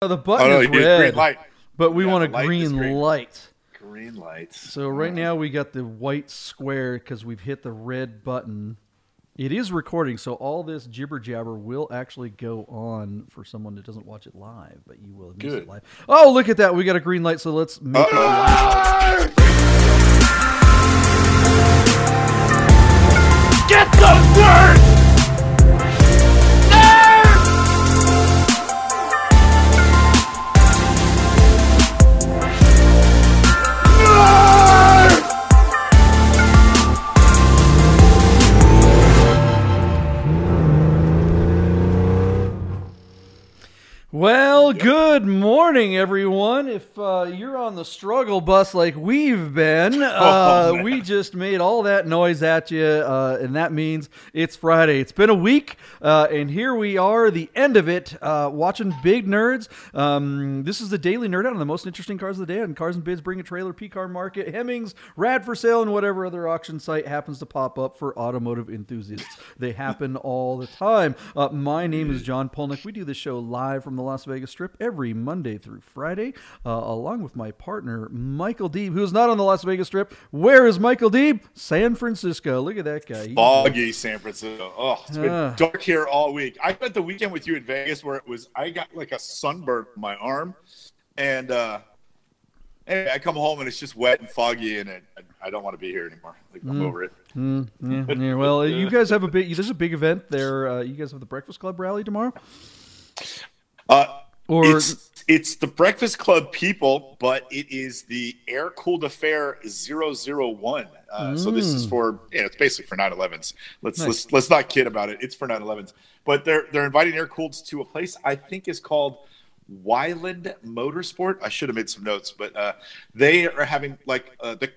Oh, the button Oh no, is red, green light. but we Yeah, want a light green green. light. Green lights. So right now we got the white square because we've hit the red button. It is recording, so all this jibber jabber will actually go on for someone that doesn't watch it live, but you will miss it live. Oh, look at that! We got a green light, so let's make it loud. Get the nerds! Well, good morning, everyone. If uh, you're on the struggle bus like we've been, uh, man. we just made all that noise at you, uh, and that means it's Friday. It's been a week, uh, and here we are, the end of it, uh, watching Big Nerds. Um, this is the daily nerd out on the most interesting cars of the day on Cars and Bids, Bring a Trailer, P Car Market, Hemmings, Rad for Sale, and whatever other auction site happens to pop up for automotive enthusiasts. They happen all the time. Uh, my name is John Polnick. We do this show live from the Las Vegas Strip every Monday through Friday, uh, along with my partner, Michael Deeb, who's not on the Las Vegas Strip. Where is Michael Deeb? San Francisco. Look at that guy. He's- Foggy San Francisco. Oh, it's been Ah. dark here all week. I spent the weekend with you in Vegas where it was I got like a sunburn on my arm, and uh, anyway, I come home and it's just wet and foggy, and it, I don't want to be here anymore. Like I'm over it. Mm, yeah, yeah. Well, you guys have a big. There's a big event there. Uh, you guys have the Breakfast Club rally tomorrow, Uh, or it's it's the Breakfast Club people, but it is the Air Cooled Affair 001. Uh, So this is for you know, it's basically for 911s. Let's Nice. let's let's not kid about it. It's for 911s, but they're they're inviting air cooleds to a place I think is called Wyland Motorsport. I should have made some notes, but uh, they are having like uh, the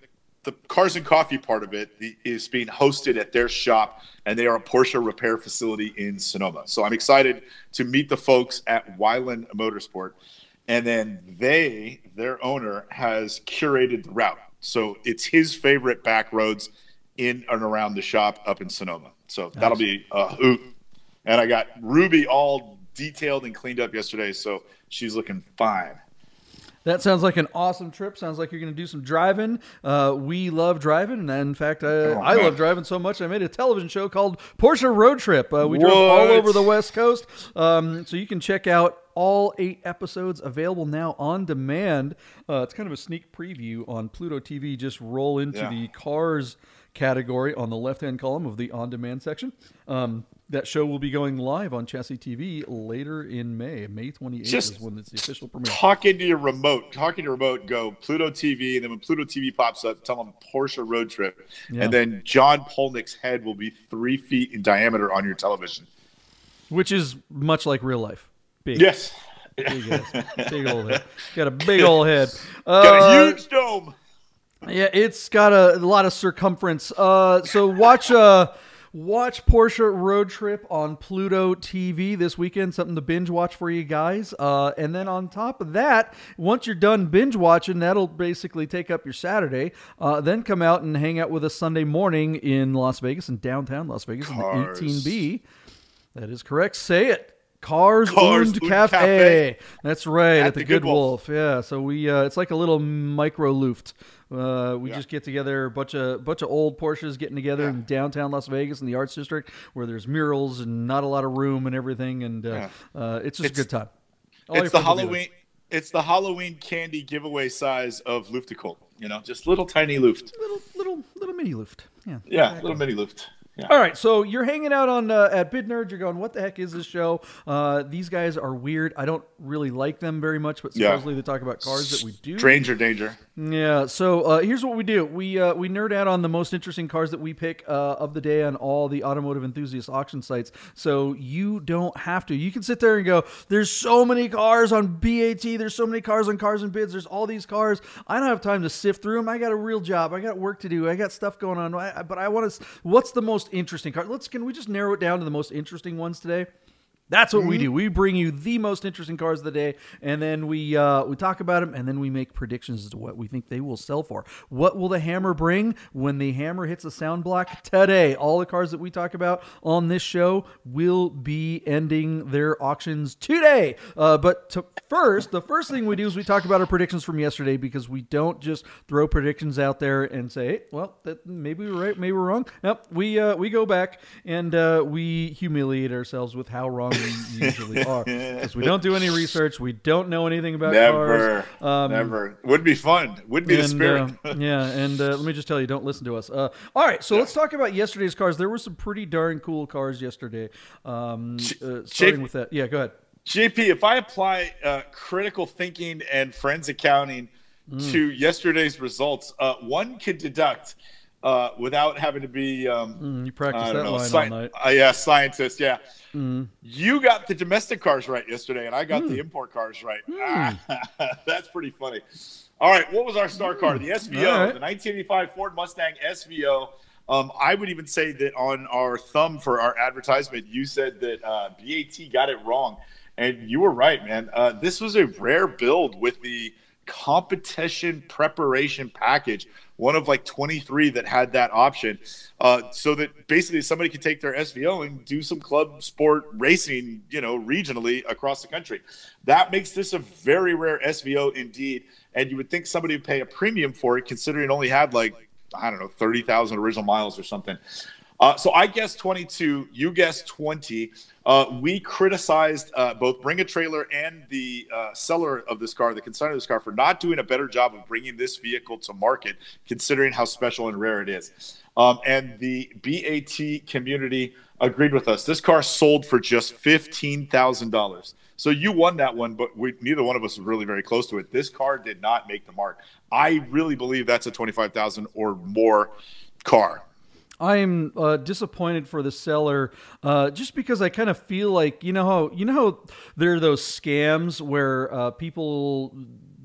the cars and coffee part of it is being hosted at their shop, and they are a Porsche repair facility in Sonoma. So I'm excited to meet the folks at Wyland Motorsport, and then they, their owner, has curated the route. So it's his favorite back roads in and around the shop up in Sonoma. So that'll be a hoot. And I got Ruby all detailed and cleaned up yesterday, so she's looking fine. That sounds like an awesome trip. Sounds like you're going to do some driving. Uh, we love driving, and in fact, uh, I love driving so much. I made a television show called Porsche Road Trip. Uh, we drove all over the West Coast, um, so you can check out all eight episodes available now on demand. Uh, it's kind of a sneak preview on Pluto TV. Just roll into Yeah. the cars category on the left-hand column of the on-demand section. Um, that show will be going live on Chassis TV later in May. May 28th Just is when it's the official premiere. talk into your remote, talk into your remote, go Pluto TV, and then when Pluto TV pops up, tell them Porsche road trip, Yeah. and then John Polnick's head will be three feet in diameter on your television. which is much like real life. Big, Yes, big, ass, big old head. Got a big old head. got Uh, a huge dome. yeah, it's got a, lot of circumference. Uh, so watch uh, watch Porsche Road Trip on Pluto TV this weekend. Something to binge watch for you guys. Uh, and then on top of that, once you're done binge watching, that'll basically take up your Saturday. Uh, then come out and hang out with us Sunday morning in Las Vegas, in downtown Las Vegas, Cars. in the 18B. That is correct. Say it. Cars, Cars und und Cafe. Cafe. That's right at, At the, the Good Good Wolf. Yeah, so we uh, it's like a little micro Luft. Uh, we Yeah. just get together a bunch of bunch of old Porsches getting together in downtown Las Vegas in the Arts District where there's murals and not a lot of room and everything, and uh, uh, it's just a good time. All It's the friends will be there. Halloween. It's the Halloween candy giveaway size of Luftgekühlt. You know, just little tiny Luft. little little little mini Luft. Yeah. Yeah, little mini Luft. Yeah. All right, so you're hanging out on uh, at Bid Nerd. You're going, what the heck is this show? Uh, these guys are weird. I don't really like them very much, but Yeah. supposedly they talk about cars that we do. Stranger danger. Yeah. So uh, here's what we do: we uh, we nerd out on the most interesting cars that we pick uh, of the day on all the automotive enthusiast auction sites. So you don't have to. You can sit there and go, "There's so many cars on BAT. There's so many cars on Cars and Bids. There's all these cars. I don't have time to sift through them. I got a real job. I got work to do. I got stuff going on. I, but I want to. What's the most interesting car? Let's. Can we just narrow it down to the most interesting ones today? That's what we do. We bring you the most interesting cars of the day, and then we uh, we talk about them, and then we make predictions as to what we think they will sell for. What will the hammer bring when the hammer hits a sound block today? All the cars that we talk about on this show will be ending their auctions today. Uh, but to, first, the first thing we do is we talk about our predictions from yesterday because we don't just throw predictions out there and say, hey, well, that, maybe we're right, maybe we're wrong. Nope, we uh, we go back and uh, we humiliate ourselves with how wrong we usually are because we don't do any research. We don't know anything about Never, cars. Um, never. Would be fun. Would be the spirit. uh, yeah, and uh, let me just tell you, don't listen to us. Uh, all right, so let's talk about yesterday's cars. There were some pretty darn cool cars yesterday. Um, uh, starting with that, yeah, go ahead. JP, if I apply uh, critical thinking and forensic accounting Mm. to yesterday's results, uh, one could deduct uh, without having to be, um, Mm, you practice that know, line sci- all night. Mm. uh, yeah, scientist. Yeah, you got the domestic cars right yesterday, and I got Mm. the import cars right. That's pretty funny. All right, what was our star car? The SVO, Mm. Right. the 1985 Ford Mustang SVO. Um, I would even say that on our thumb for our advertisement, you said that uh, BAT got it wrong, and you were right, man. Uh, this was a rare build with the competition preparation package, one of like 23 that had that option, uh, so that basically somebody could take their SVO and do some club sport racing, you know, regionally across the country. That makes this a very rare SVO indeed, and you would think somebody would pay a premium for it, considering it only had like I don't know 30,000 original miles or something. Uh, so I guessed 22. You guessed 20. Uh, we criticized uh, both Bring a Trailer and the uh, seller of this car, the consignor of this car, for not doing a better job of bringing this vehicle to market, considering how special and rare it is. Um, and the BAT community agreed with us. This car sold for just fifteen thousand dollars. So you won that one, but we, neither one of us was really very close to it. This car did not make the mark. I really believe that's a twenty-five thousand or more car. I'm uh, disappointed for the seller, uh, just because I kind of feel like you know how you know how there are those scams where uh, people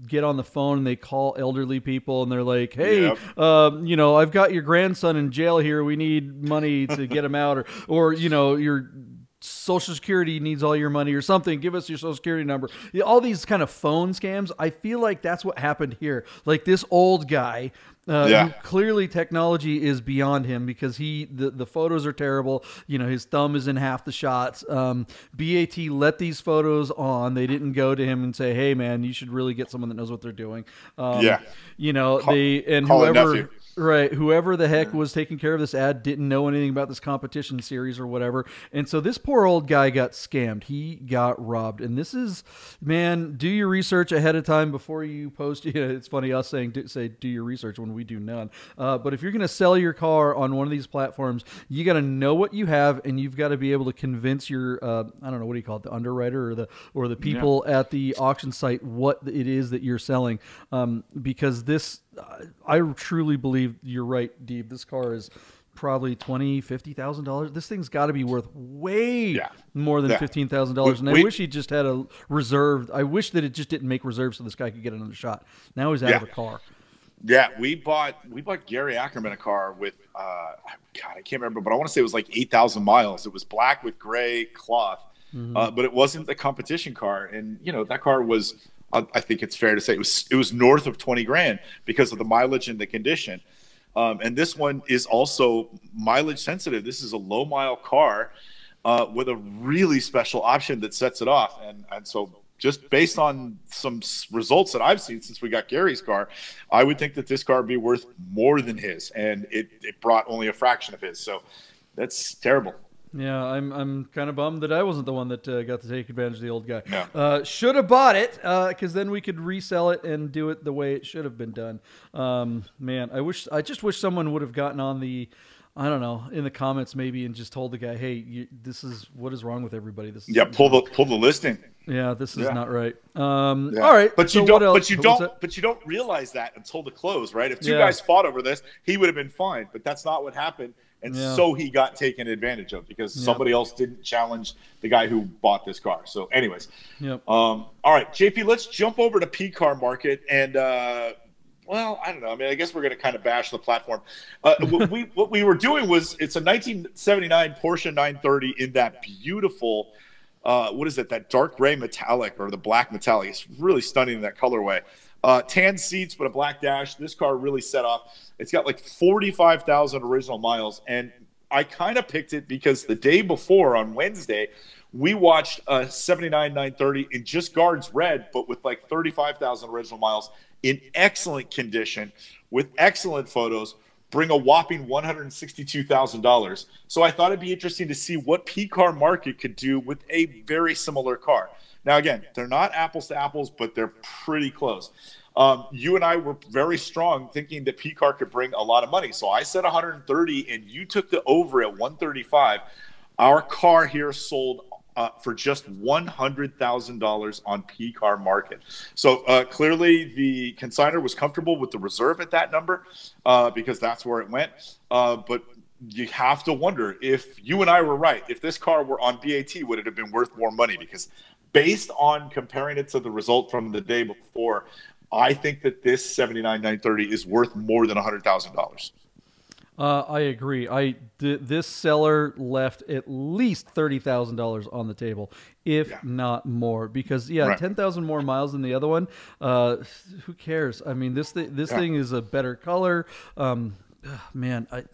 get on the phone and they call elderly people and they're like, "Hey, Yep. um, you know, I've got your grandson in jail here. We need money to get him out, or or you know, your Social Security needs all your money or something. Give us your Social Security number. All these kind of phone scams. I feel like that's what happened here. Like this old guy. Uh, Yeah. clearly technology is beyond him because he the, the photos are terrible you know his thumb is in half the shots um, bat let these photos on they didn't go to him and say hey man you should really get someone that knows what they're doing um, Yeah. you know they and whoever. Right. Whoever the heck was taking care of this ad didn't know anything about this competition series or whatever. And so this poor old guy got scammed. He got robbed. And this is, man, do your research ahead of time before you post. You know, it's funny us saying, do, say, do your research when we do none. Uh, but if you're going to sell your car on one of these platforms, you got to know what you have and you've got to be able to convince your, uh, I don't know, what do you call it, the underwriter or the, or the people at the auction site what it is that you're selling. Um, because this, I truly believe you're right, Deeb. This car is probably twenty, fifty thousand dollars. This thing's got to be worth way Yeah. more than Yeah. fifteen thousand dollars. And I wish he just had a reserve. I wish that it just didn't make reserves so this guy could get another shot. Now he's out of a car. Yeah, we bought we bought Gary Ackerman a car with uh God, I can't remember, but I want to say it was like eight thousand miles. It was black with gray cloth, uh, but it wasn't the competition car. And you know that car was, I I think it's fair to say, it was it was north of twenty grand because of the mileage and the condition. Um, and this one is also mileage sensitive. This is a low mile car uh, with a really special option that sets it off. And and so just based on some results that I've seen since we got Gary's car, I would think that this car would be worth more than his, and it, it brought only a fraction of his. So that's terrible. Yeah, I'm I'm kind of bummed that I wasn't the one that uh, got to take advantage of the old guy. Yeah. Uh, should have bought it because then we could resell it and do it the way it should have been done. Um, man, I wish I just wish someone would have gotten on the. I don't know in the comments maybe and just told the guy, "Hey, you, this is what is wrong with everybody." This is Yeah, pull the pull the listing. yeah, this is Yeah. not right. Um, Yeah. All right, but you what don't. But you don't. that? But you don't realize that until the close, right? If two Yeah. guys fought over this, he would have been fine. But that's not what happened, and Yeah. so he got taken advantage of because somebody else didn't challenge the guy who bought this car. So, anyways, Yep. um, all right, JP, let's jump over to P car market and. Uh, well, I don't know. I mean, I guess we're going to kind of bash the platform. Uh, what we what we were doing was it's a 1979 Porsche 930 in that beautiful uh, what is it? That dark gray metallic or the black metallic. It's really stunning in that colorway. Uh, tan seats, but a black dash. This car really set off. It's got like 45,000 original miles. And I kind of picked it because the day before on Wednesday, we watched a 79 930 in just guards red, but with like 35,000 original miles in excellent condition with excellent photos bring a whopping $162,000. So I thought it'd be interesting to see what P car market could do with a very similar car. Now, again, they're not apples to apples, but they're pretty close. Um, you and I were very strong thinking that P car could bring a lot of money. So I said 130, and you took the over at 135. Our car here sold uh, for just $100,000 on P car market. So uh, clearly the consigner was comfortable with the reserve at that number uh, because that's where it went. Uh, but you have to wonder if you and I were right, if this car were on BAT, would it have been worth more money? Because based on comparing it to the result from the day before, I think that this 79 930 is worth more than $100,000. Uh, I agree. I th- this seller left at least thirty thousand dollars on the table, if yeah. not more. Because yeah, right. ten thousand more miles than the other one. Uh, who cares? I mean, this th- this yeah. thing is a better color. Um, man, I.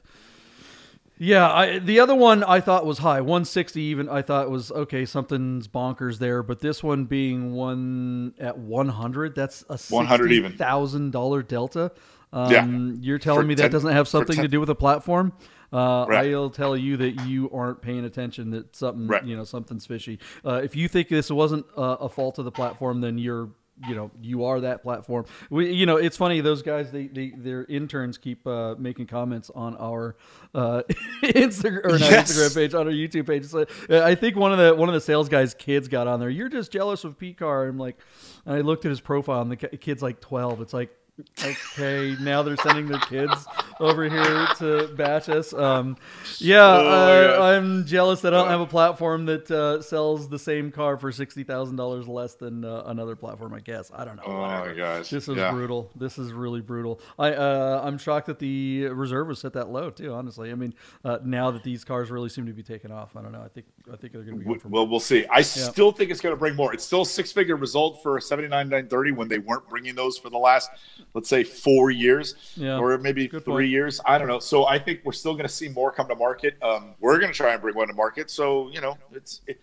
Yeah, I, the other one I thought was high, 160 even. I thought was okay, something's bonkers there, but this one being one at 100, that's a 100 even thousand dollar delta. Um, yeah. You're telling for me that 10, doesn't have something to do with a platform? Uh, right. I'll tell you that you aren't paying attention. That something, right. you know, something's fishy. Uh, if you think this wasn't a, a, fault of the platform, then you're, you know, you are that platform. We, you know, it's funny. Those guys, they, they their interns keep uh, making comments on our uh, Instagram or yes. Instagram page, on our YouTube page. So, uh, I think one of the one of the sales guys' kids got on there. You're just jealous of P car. I'm like, and I looked at his profile, and the kid's like 12. It's like okay, now they're sending their kids over here to bash us. Um, yeah, oh uh, I'm jealous that I don't have a platform that uh, sells the same car for sixty thousand dollars less than uh, another platform. I guess I don't know. Oh whatever. my gosh, this is yeah. brutal. This is really brutal. I uh, I'm shocked that the reserve was set that low too. Honestly, I mean, uh, now that these cars really seem to be taking off, I don't know. I think I think they're going to be. Good well, we'll see. I yeah. still think it's going to bring more. It's still a six figure result for seventy nine nine thirty when they weren't bringing those for the last let's say four years yeah. or maybe Good three point. years. I don't know. So I think we're still going to see more come to market. Um, we're going to try and bring one to market. So you know, it's it,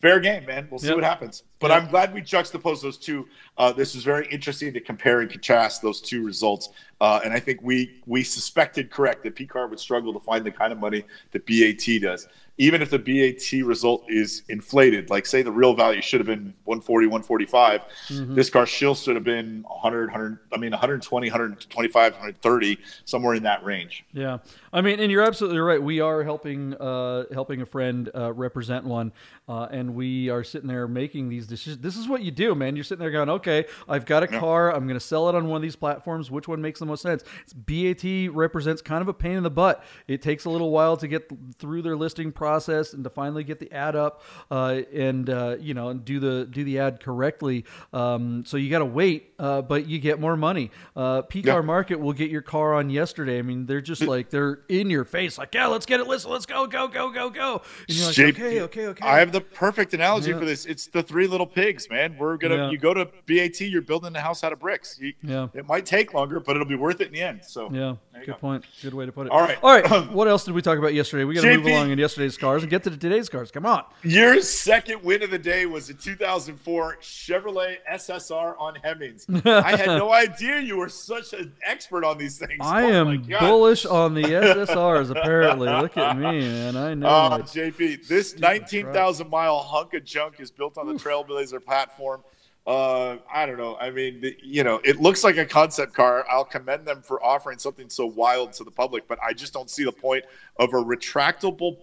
fair game, man. We'll see yep. what happens. But. I'm glad we juxtaposed those two. Uh, this is very interesting to compare and contrast those two results. Uh, and I think we we suspected correct that PCAR would struggle to find the kind of money that BAT does even if the BAT result is inflated, like say the real value should have been 140, 145, mm-hmm. this car still should have been 100, 100, I mean 120, 125, 130, somewhere in that range. Yeah. I mean, and you're absolutely right. We are helping uh, helping a friend uh, represent one, uh, and we are sitting there making these decisions. This is what you do, man. You're sitting there going, okay, I've got a car. I'm going to sell it on one of these platforms. Which one makes the most sense? It's BAT represents kind of a pain in the butt. It takes a little while to get through their listing process and to finally get the ad up uh, and uh, you know and do the do the ad correctly. Um, so you got to wait, uh, but you get more money. Uh, P car yeah. market will get your car on yesterday. I mean, they're just like they're in your face, like yeah, let's get it listed, let's go, go, go, go, go. And you're like, JP, okay, okay, okay. I have the perfect analogy yeah. for this. It's the three little pigs, man. We're gonna yeah. you go to BAT, you're building the house out of bricks. You, yeah, it might take longer, but it'll be worth it in the end. So yeah, good go. point. Good way to put it. All right, all right. what else did we talk about yesterday? We got to move along in yesterday's cars and get to today's cars. Come on. Your second win of the day was a 2004 Chevrolet SSR on Hemmings. I had no idea you were such an expert on these things. I oh am bullish on the SSRs. Apparently, look at me, man. I know. Uh, JP, this 19,000 mile hunk of junk is built on the Trailblazer platform. Uh, I don't know. I mean, you know, it looks like a concept car. I'll commend them for offering something so wild to the public, but I just don't see the point of a retractable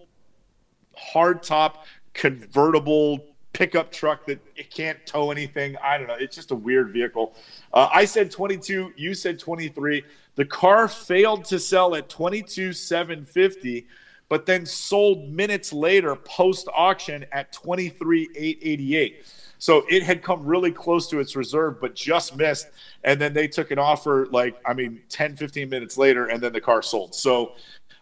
hardtop convertible pickup truck that it can't tow anything. I don't know. It's just a weird vehicle. Uh, I said 22. You said 23. The car failed to sell at 22,750, but then sold minutes later post auction at 23,888. So it had come really close to its reserve, but just missed. And then they took an offer like, I mean, 10, 15 minutes later, and then the car sold. So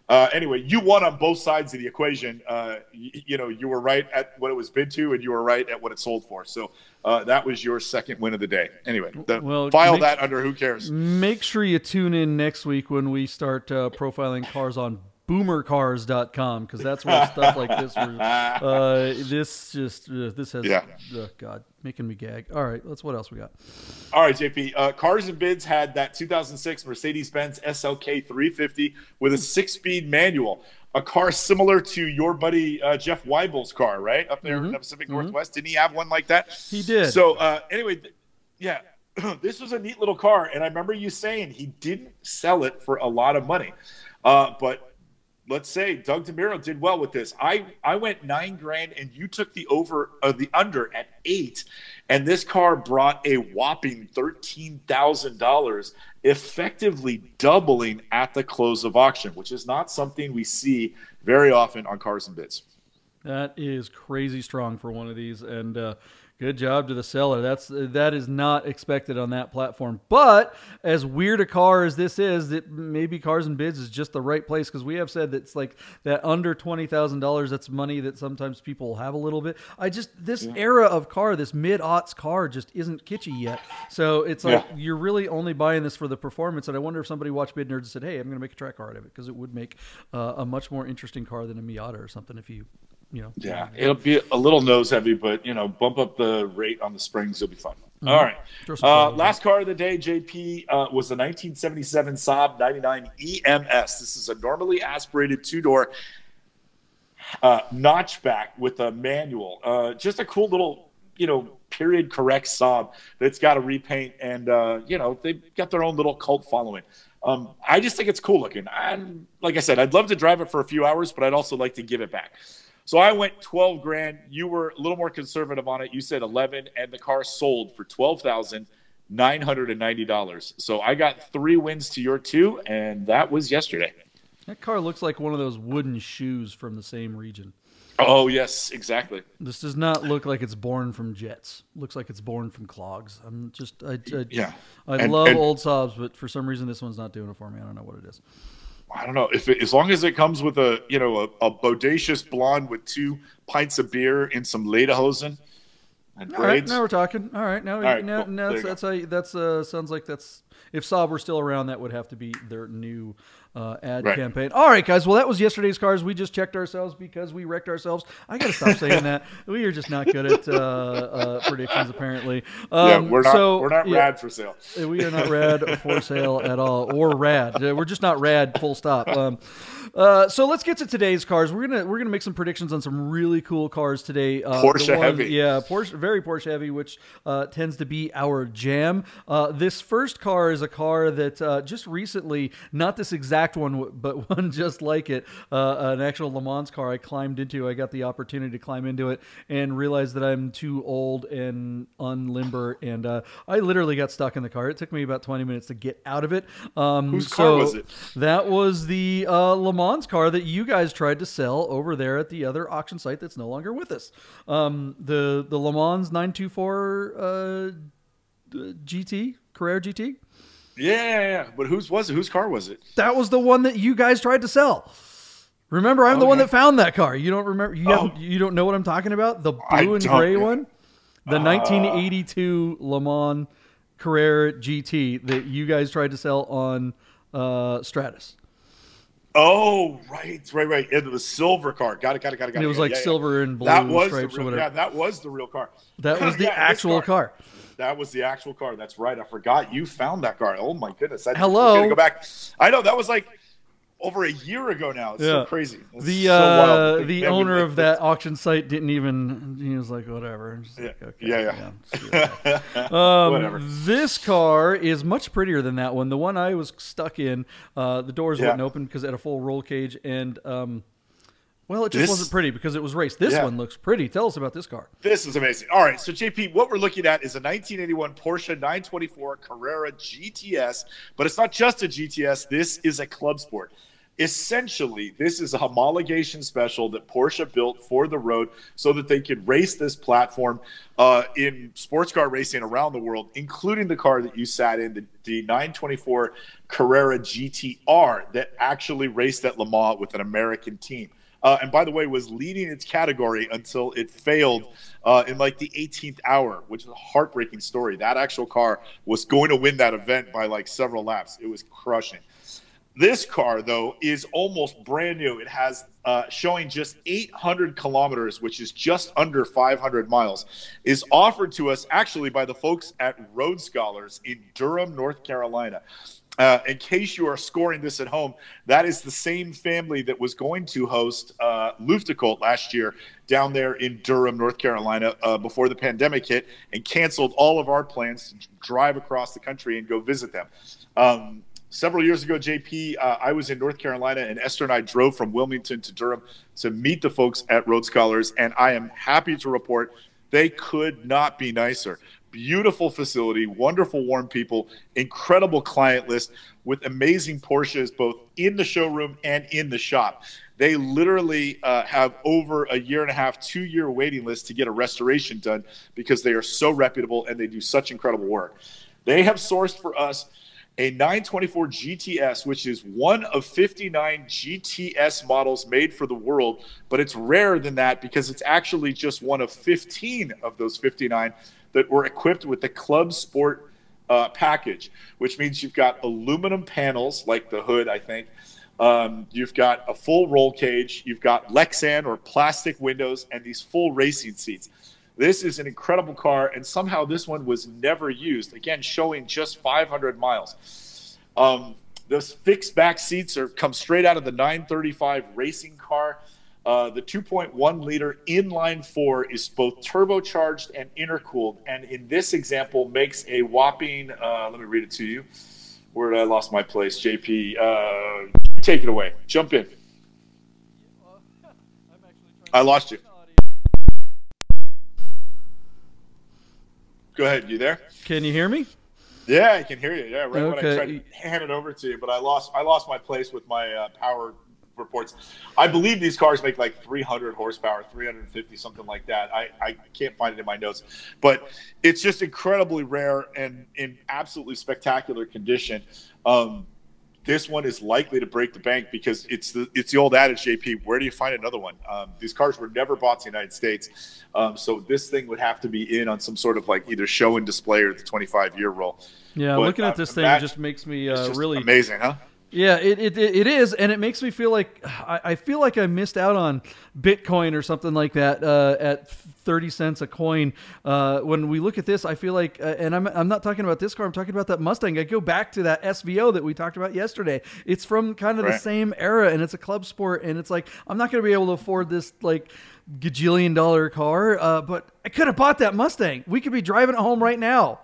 Uh, anyway, you won on both sides of the equation. Uh, you, you, know, you were right at what it was bid to, and you were right at what it sold for. So uh, that was your second win of the day. Anyway, the, well, file make, that under who cares. Make sure you tune in next week when we start uh, profiling cars on boomercars.com because that's where stuff like this uh, this just uh, this has yeah. Uh, god making me gag all right let's what else we got all right jp uh, cars and bids had that 2006 mercedes-benz slk 350 with a six-speed manual a car similar to your buddy uh, jeff weibel's car right up there mm-hmm. in the pacific mm-hmm. northwest didn't he have one like that he did so uh, anyway yeah this was a neat little car and i remember you saying he didn't sell it for a lot of money but let's say Doug DeMuro did well with this. I I went nine grand and you took the over uh, the under at eight, and this car brought a whopping thirteen thousand dollars, effectively doubling at the close of auction, which is not something we see very often on cars and bids. That is crazy strong for one of these, and. Uh, Good job to the seller. That's that is not expected on that platform. But as weird a car as this is, that maybe Cars and Bids is just the right place because we have said that it's like that under twenty thousand dollars. That's money that sometimes people have a little bit. I just this yeah. era of car, this mid aughts car, just isn't kitschy yet. So it's like yeah. you're really only buying this for the performance. And I wonder if somebody watched Bid Nerds and said, "Hey, I'm going to make a track car out of it," because it would make uh, a much more interesting car than a Miata or something if you you know. Yeah, it'll be a little nose heavy, but you know, bump up the rate on the springs. It'll be fun. Mm-hmm. All right. Uh, last car of the day, JP, uh, was the 1977 Saab 99 EMS. This is a normally aspirated two door uh, notchback with a manual. Uh, just a cool little, you know, period correct Saab that's got a repaint, and uh, you know they've got their own little cult following. Um, I just think it's cool looking. And like I said, I'd love to drive it for a few hours, but I'd also like to give it back. So I went 12 grand. You were a little more conservative on it. You said 11, and the car sold for $12,990. So I got three wins to your two, and that was yesterday. That car looks like one of those wooden shoes from the same region. Oh yes, exactly. This does not look like it's born from jets. Looks like it's born from clogs. I'm just, I, I yeah. I and, love and, old Saabs, but for some reason this one's not doing it for me. I don't know what it is. I don't know if it, as long as it comes with a you know a, a bodacious blonde with two pints of beer and some lederhosen and All right, now we're talking. All right, now, All right, now, cool. now that's, that's how that's uh, sounds like that's if Saab were still around, that would have to be their new uh, ad right. campaign. All right, guys. Well, that was yesterday's cars. We just checked ourselves because we wrecked ourselves. I got to stop saying that. We are just not good at uh, uh, predictions, apparently. Um, yeah, we're not. So, we're not yeah, rad for sale. We are not rad for sale at all, or rad. We're just not rad. Full stop. Um, uh, so let's get to today's cars. We're gonna we're gonna make some predictions on some really cool cars today. Uh, Porsche one, heavy, yeah, Porsche, very Porsche heavy, which uh, tends to be our jam. Uh, this first car is a car that uh, just recently, not this exact one, but one just like it, uh, an actual Le Mans car. I climbed into. I got the opportunity to climb into it and realized that I'm too old and unlimber, and I literally got stuck in the car. It took me about 20 minutes to get out of it. Um, Whose so car was it? That was the Le Mans Mans car that you guys tried to sell over there at the other auction site that's no longer with us. Um, the the Le Mans 924 uh, GT Carrera GT. Yeah, yeah, yeah, but whose was it? Whose car was it? That was the one that you guys tried to sell. Remember, I'm the one that found that car. You don't remember? You, oh. you don't know what I'm talking about? The blue and gray one, the uh, 1982 Le Mans Carrera GT that you guys tried to sell on uh, Stratus. Oh, right, right, right. It was silver car. Got it, got it, got it. Got it. it was like yeah, silver yeah. and blue that was stripes the real, Yeah, that was the real car. That was the yeah, actual car. car. That was the actual car. That's right. I forgot you found that car. Oh my goodness. I, Hello. Go back. I know that was like over a year ago now. It's yeah. so crazy. It's the so uh, the owner of that auction site didn't even. He was like, whatever. Yeah. Like, okay, yeah, yeah. yeah um, whatever. This car is much prettier than that one. The one I was stuck in, uh, the doors yeah. wouldn't open because it had a full roll cage and. Um, well, it just this, wasn't pretty because it was race. This yeah. one looks pretty. Tell us about this car. This is amazing. All right, so JP, what we're looking at is a 1981 Porsche 924 Carrera GTS, but it's not just a GTS. This is a club sport. essentially, this is a homologation special that Porsche built for the road so that they could race this platform uh, in sports car racing around the world, including the car that you sat in, the, the 924 Carrera GTR that actually raced at Le Mans with an American team. Uh, and by the way, was leading its category until it failed uh, in like the 18th hour, which is a heartbreaking story. That actual car was going to win that event by like several laps. It was crushing. This car, though, is almost brand new. It has uh, showing just 800 kilometers, which is just under 500 miles, is offered to us actually by the folks at Road Scholars in Durham, North Carolina. Uh, in case you are scoring this at home, that is the same family that was going to host uh, last year down there in Durham, North Carolina, uh, before the pandemic hit, and canceled all of our plans to drive across the country and go visit them. Um, several years ago, JP, uh, I was in North Carolina, and Esther and I drove from Wilmington to Durham to meet the folks at Road Scholars, and I am happy to report they could not be nicer beautiful facility, wonderful, warm people, incredible client list with amazing Porsches both in the showroom and in the shop. They literally uh, have over a year and a half, two year waiting list to get a restoration done because they are so reputable and they do such incredible work. They have sourced for us a 924 GTS, which is one of 59 GTS models made for the world, but it's rarer than that because it's actually just one of 15 of those 59 that were equipped with the Club Sport uh, package, which means you've got aluminum panels like the hood, I think. Um, you've got a full roll cage, you've got Lexan or plastic windows, and these full racing seats. This is an incredible car, and somehow this one was never used. Again, showing just 500 miles. Um, those fixed back seats are come straight out of the 935 racing car. Uh, the 2.1 liter inline four is both turbocharged and intercooled, and in this example makes a whopping. Uh, let me read it to you. Where did I lost my place? JP, uh, take it away. Jump in. I lost you. Go ahead. You there? Can you hear me? Yeah, I can hear you. Yeah, right okay. when I tried to hand it over to you, but I lost I lost my place with my uh, power reports. I believe these cars make like 300 horsepower, 350, something like that. I, I can't find it in my notes, but it's just incredibly rare and in absolutely spectacular condition. Um, this one is likely to break the bank because it's the it's the old adage, JP. Where do you find another one? Um, these cars were never bought in the United States, um, so this thing would have to be in on some sort of like either show and display or the 25 year roll. Yeah, but, looking at uh, this thing just makes me uh, really amazing, huh? Yeah, it, it, it is, and it makes me feel like I, I, feel like I missed out on Bitcoin or something like that uh, at thirty cents a coin. Uh, when we look at this, I feel like, uh, and I'm I'm not talking about this car. I'm talking about that Mustang. I go back to that SVO that we talked about yesterday. It's from kind of right. the same era, and it's a club sport, and it's like I'm not going to be able to afford this like gajillion dollar car, uh, but I could have bought that Mustang. We could be driving it home right now.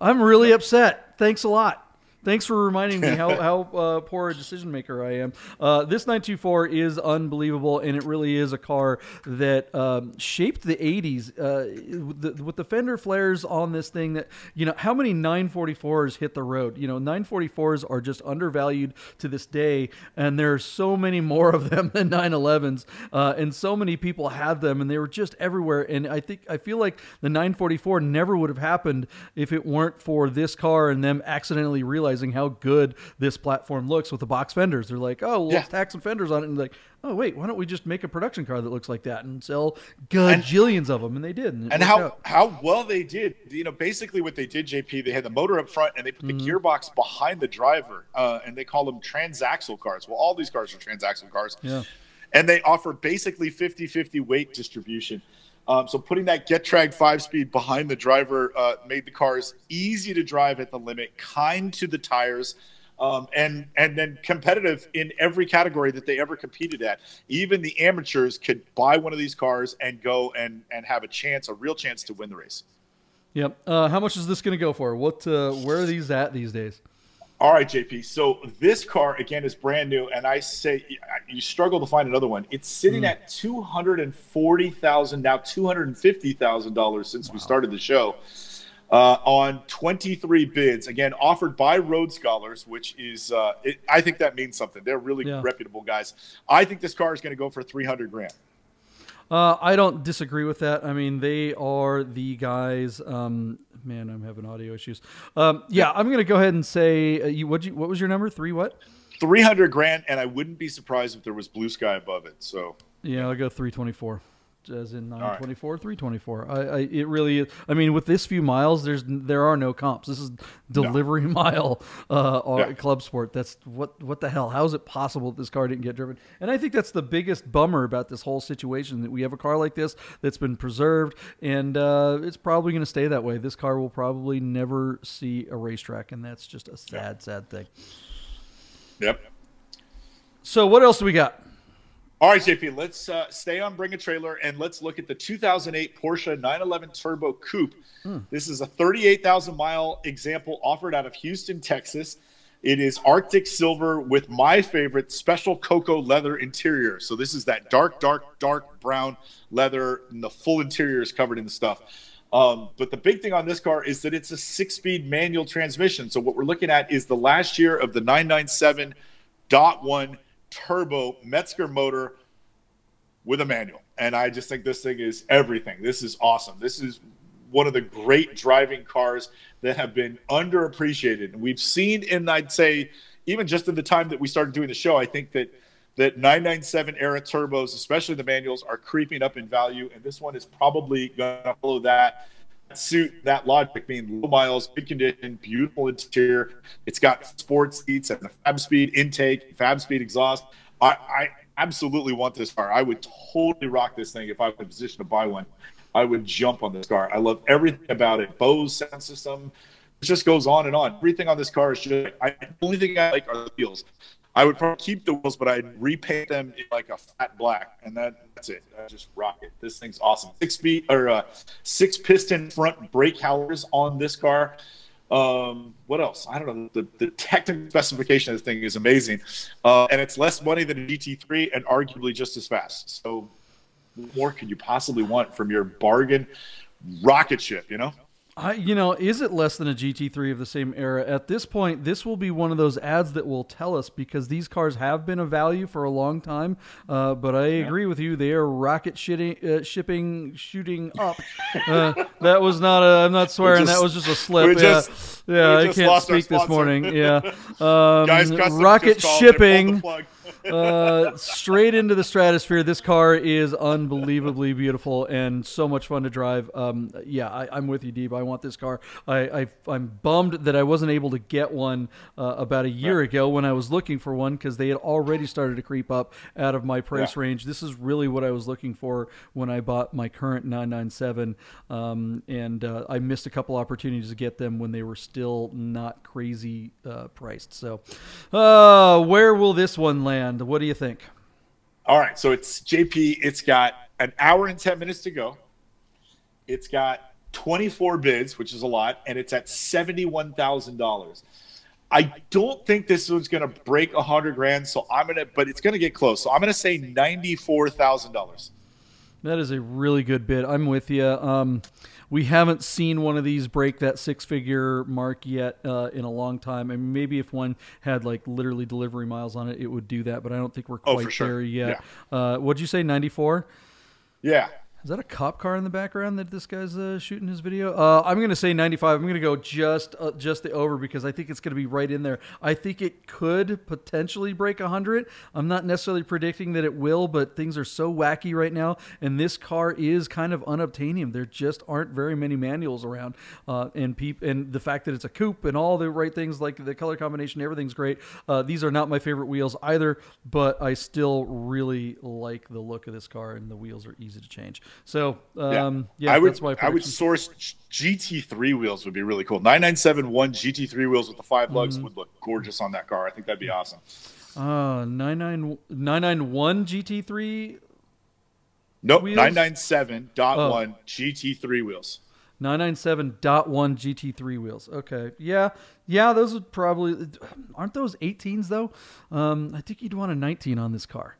I'm really upset. Thanks a lot. Thanks for reminding me how, how uh, poor a decision maker I am. Uh, this 924 is unbelievable, and it really is a car that um, shaped the 80s. Uh, the, with the fender flares on this thing, that you know, how many 944s hit the road? You know, 944s are just undervalued to this day, and there are so many more of them than 911s, uh, and so many people have them, and they were just everywhere. And I think I feel like the 944 never would have happened if it weren't for this car and them accidentally realizing realizing how good this platform looks with the box fenders. They're like, oh, well, yeah. let's tack some fenders on it, and like, oh wait, why don't we just make a production car that looks like that and sell gajillions and, of them? And they did. And, and how out. how well they did. You know, basically what they did, JP, they had the motor up front and they put the mm-hmm. gearbox behind the driver, uh, and they call them transaxle cars. Well, all these cars are transaxle cars. Yeah. And they offer basically 50-50 weight distribution. Um, so putting that Get Getrag five speed behind the driver uh, made the cars easy to drive at the limit, kind to the tires, um, and and then competitive in every category that they ever competed at. Even the amateurs could buy one of these cars and go and and have a chance, a real chance to win the race. Yep. Uh, how much is this going to go for? What? Uh, where are these at these days? All right, JP. So this car again is brand new, and I say you struggle to find another one. It's sitting mm. at two hundred and forty thousand now, two hundred and fifty thousand dollars since wow. we started the show. uh, on 23 bids. Again, offered by Road Scholars, which is, uh, it, I think that means something. They're really Yeah. reputable guys. I think this car is going to go for 300 grand. Uh, I don't disagree with that. I mean, they are the guys. Um, man, I'm having audio issues. Um, yeah, I'm going to go ahead and say uh, you. What you? What was your number? Three what? 300 grand, and I wouldn't be surprised if there was blue sky above it. So, Yeah, I'll go 324. As in right. 924, 324. I, I, it really. I mean, with this few miles, there's there are no comps. This is delivery mile uh, Yeah. club sport. That's what what the hell? How is it possible that this car didn't get driven? And I think that's the biggest bummer about this whole situation that we have a car like this that's been preserved, and uh, it's probably going to stay that way. This car will probably never see a racetrack, and that's just a sad, sad thing. yep. So, what else do we got? All right, JP, let's uh, stay on Bring a Trailer and let's look at the 2008 Porsche 911 Turbo Coupe. This is a 38,000 mile example offered out of Houston, Texas. It is Arctic silver with my favorite special cocoa leather interior. So this is that dark, dark, dark brown leather, and the full interior is covered in stuff. Um, but the big thing on this car is that it's a six-speed manual transmission. So what we're looking at is the last year of the 997.1 turbo Metzger motor with a manual. And I just think this thing is everything. This is awesome. This is one of the great driving cars that have been underappreciated. And we've seen in, I'd say, even just in the time that we started doing the show, I think that that 997 era turbos, especially the manuals, are creeping up in value. And this one is probably going to follow that suit, that logic, being low miles, good condition, beautiful interior. It's got sports seats and a Fabspeed intake, Fabspeed exhaust. I, I absolutely want this car. I would totally rock this thing if I was in a position to buy one. I would jump on this car. I love everything about it. Bose sound system. It just goes on and on. Everything on this car is just. I, the only thing I like are the wheels. I would probably keep the wheels, but I'd repaint them in like a fat black, and that, that's it. I just rock it. This thing's awesome. Six feet or uh, six piston front brake calipers on this car. Um, what else? I don't know. The, the technical specification of this thing is amazing, uh, and it's less money than a GT3 and arguably just as fast. So, what more could you possibly want from your bargain rocket ship? You know. I, you know, is it less than a GT3 of the same era? At this point, this will be one of those ads that will tell us because these cars have been of value for a long time. Uh, but I agree with you; they are rocket shitting, uh, shipping, shooting up. Uh, that was not a. I'm not swearing. just- that was just a slip. yeah, just- yeah. I can't speak this morning. Yeah, um, Guys, rocket just called. They pulled the shipping. Uh, straight into the stratosphere. This car is unbelievably beautiful and so much fun to drive. Um, yeah, I, I'm with you, Deeb. I want this car. I, I, I'm bummed that I wasn't able to get one uh, about a year ago when I was looking for one because they had already started to creep up out of my price Yeah. range. This is really what I was looking for when I bought my current 997, um, and uh, I missed a couple opportunities to get them when they were still not crazy uh, priced. So, uh, where will this one land? What do you think? All right, so it's JP. It's got an hour and ten minutes to go. It's got 24 bids, which is a lot, and it's at seventy-one thousand dollars. I don't think this one's going to break a hundred grand, so I'm gonna, but it's going to get close. So I'm going to say ninety-four thousand dollars. That is a really good bid. I'm with you. Um, we haven't seen one of these break that six-figure mark yet uh, in a long time. I mean, maybe if one had like literally delivery miles on it, it would do that. But I don't think we're Oh, quite for sure. there yet. Uh, what'd you say? Ninety-four. Yeah, Is that a cop car in the background that this guy's uh, shooting his video? Uh, I'm going to say 95. I'm going to go just uh, just the over because I think it's going to be right in there. I think it could potentially break 100. I'm not necessarily predicting that it will, but things are so wacky right now, and this car is kind of unobtainium. There just aren't very many manuals around, uh, and peop- and the fact that it's a coupe and all the right things like the color combination, everything's great. Uh, these are not my favorite wheels either, but I still really like the look of this car, and the wheels are easy to change. So um, yeah, I would. that's my I would source GT3 wheels would be really cool. 9971 GT3 wheels with the five lugs Mm-hmm. would look gorgeous on that car. I think that'd be awesome. Uh, 99 991 GT3 Nope, Wheels? 997.1 Oh. GT3 wheels. 997.1 GT3 wheels. Okay. Yeah. Yeah, those would probably aren't those 18s though? Um, I think you'd want a 19 on this car.